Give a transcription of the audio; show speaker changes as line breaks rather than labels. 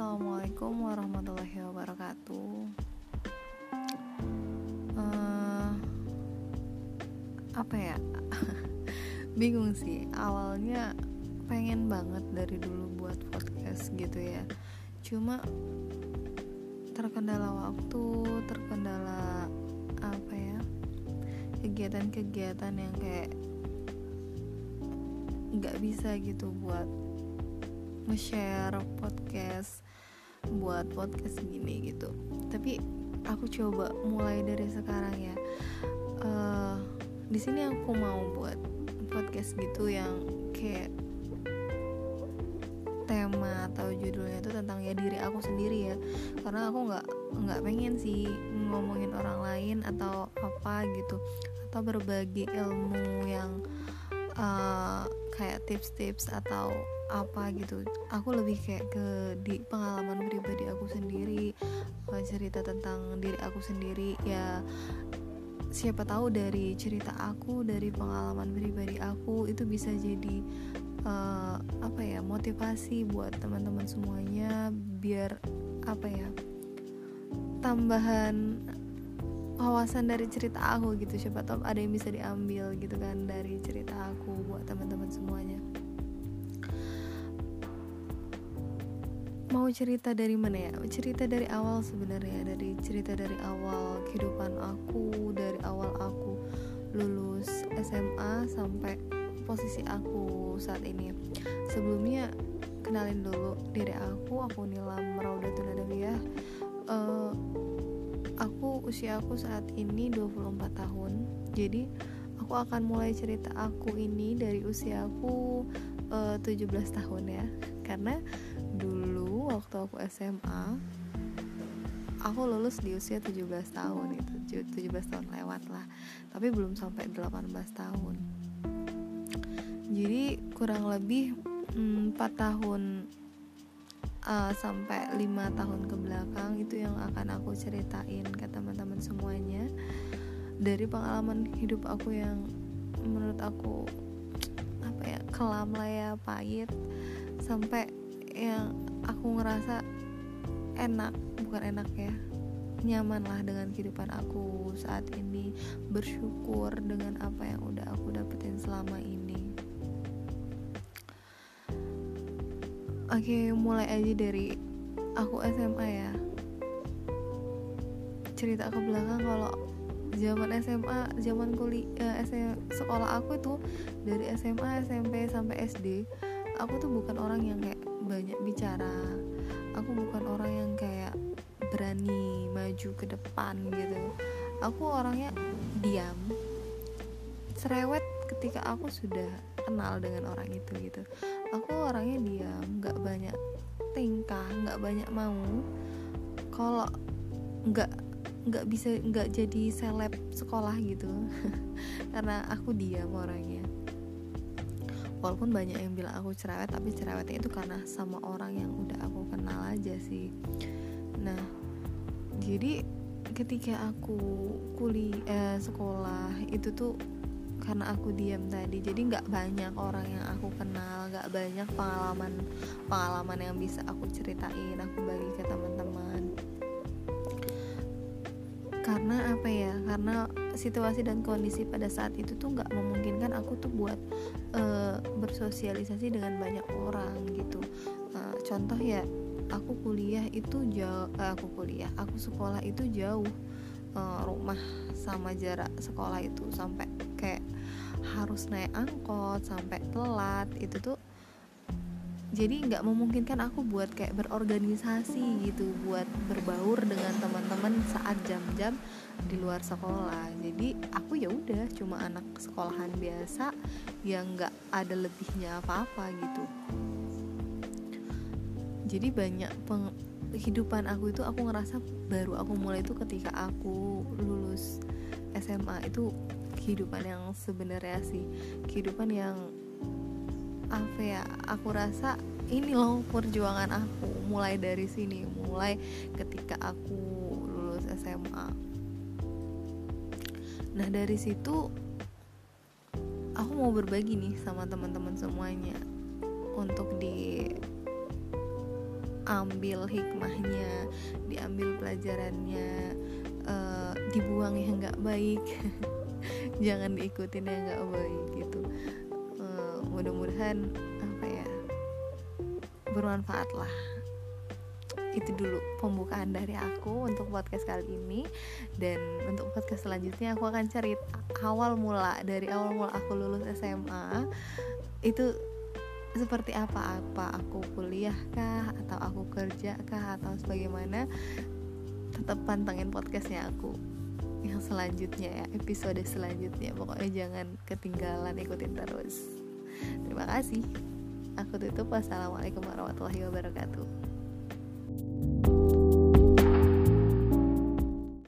Assalamualaikum warahmatullahi wabarakatuh. Uh, apa ya? Bingung sih. Awalnya pengen banget dari dulu buat podcast gitu ya. Cuma terkendala waktu, terkendala apa ya? Kegiatan-kegiatan yang kayak nggak bisa gitu buat nge-share podcast buat podcast gini gitu. Tapi aku coba mulai dari sekarang ya. Uh, di sini aku mau buat podcast gitu yang kayak tema atau judulnya itu tentang ya diri aku sendiri ya. Karena aku nggak nggak pengen sih ngomongin orang lain atau apa gitu. Atau berbagi ilmu yang uh, kayak tips-tips atau apa gitu. Aku lebih kayak ke di pengalaman pribadi aku sendiri eh, cerita tentang diri aku sendiri. Ya siapa tahu dari cerita aku dari pengalaman pribadi aku itu bisa jadi uh, apa ya motivasi buat teman-teman semuanya biar apa ya tambahan wawasan dari cerita aku gitu. Siapa tahu ada yang bisa diambil gitu kan dari cerita aku buat teman-teman semuanya. Mau cerita dari mana ya? Cerita dari awal sebenarnya dari cerita dari awal kehidupan aku dari awal aku lulus SMA sampai posisi aku saat ini. Sebelumnya kenalin dulu diri aku. Aku Nilam Raudatun Adawiyah uh, aku usia aku saat ini 24 tahun. Jadi aku akan mulai cerita aku ini dari usia aku uh, 17 tahun ya. Karena dulu waktu aku SMA aku lulus di usia 17 tahun itu 17 tahun lewat lah. Tapi belum sampai 18 tahun. Jadi kurang lebih mm, 4 tahun uh, sampai 5 tahun ke belakang itu yang akan aku ceritain ke teman-teman semuanya. Dari pengalaman hidup aku yang menurut aku apa ya kelam lah ya pahit sampai yang aku ngerasa enak bukan enak ya nyaman lah dengan kehidupan aku saat ini. Bersyukur dengan apa yang udah aku dapetin selama ini oke mulai aja dari aku SMA ya. Cerita ke belakang kalau zaman SMA zaman kuliah eh, sekolah aku itu dari SMA SMP sampai SD aku tuh bukan orang yang kayak banyak bicara. Aku bukan orang yang kayak berani maju ke depan gitu. Aku orangnya diam cerewet ketika aku sudah kenal dengan orang itu gitu. Aku orangnya diam nggak banyak mau kalau nggak nggak bisa nggak jadi seleb sekolah gitu. Karena aku diam orangnya. Walaupun banyak yang bilang aku cerewet tapi cerewetnya itu karena sama orang yang udah aku kenal aja sih. Nah jadi ketika aku kuliah eh, sekolah itu tuh karena aku diam tadi. Jadi nggak banyak orang yang aku kenal nggak banyak pengalaman pengalaman yang bisa aku ceritain aku bagi ke teman-teman. Karena apa ya? Karena situasi dan kondisi pada saat itu tuh nggak memungkinkan aku tuh buat uh, bersosialisasi dengan banyak orang gitu. Uh, contoh ya aku kuliah itu jauh uh, aku kuliah aku sekolah itu jauh uh, rumah sama jarak sekolah itu sampai kayak harus naik angkot sampai telat itu tuh jadi nggak memungkinkan aku buat kayak berorganisasi gitu buat berbaur dengan teman-teman saat jam-jam di luar sekolah. Jadi aku ya udah cuma anak sekolahan biasa yang nggak ada lebihnya apa-apa gitu. Jadi banyak peng kehidupan aku itu aku ngerasa baru aku mulai itu ketika aku lulus SMA itu kehidupan yang sebenarnya sih. Kehidupan yang apa ya aku rasa ini loh perjuangan aku mulai dari sini. Mulai ketika aku lulus SMA nah dari situ aku mau berbagi nih sama teman-teman semuanya untuk di diambil hikmahnya diambil pelajarannya dibuang yang nggak baik. Jangan diikutin yang nggak baik gitu. Uh, mudah-mudahan apa ya bermanfaat lah. Itu dulu pembukaan dari aku untuk podcast kali ini. Dan untuk podcast selanjutnya aku akan cari awal mula dari awal mula aku lulus SMA itu seperti apa? Apa aku kuliah kah? Atau aku kerja kah? Atau sebagaimana? Tetap pantengin podcastnya aku yang selanjutnya ya episode selanjutnya. Pokoknya jangan ketinggalan ikutin terus. Terima kasih. Aku tutup. Wassalamualaikum warahmatullahi wabarakatuh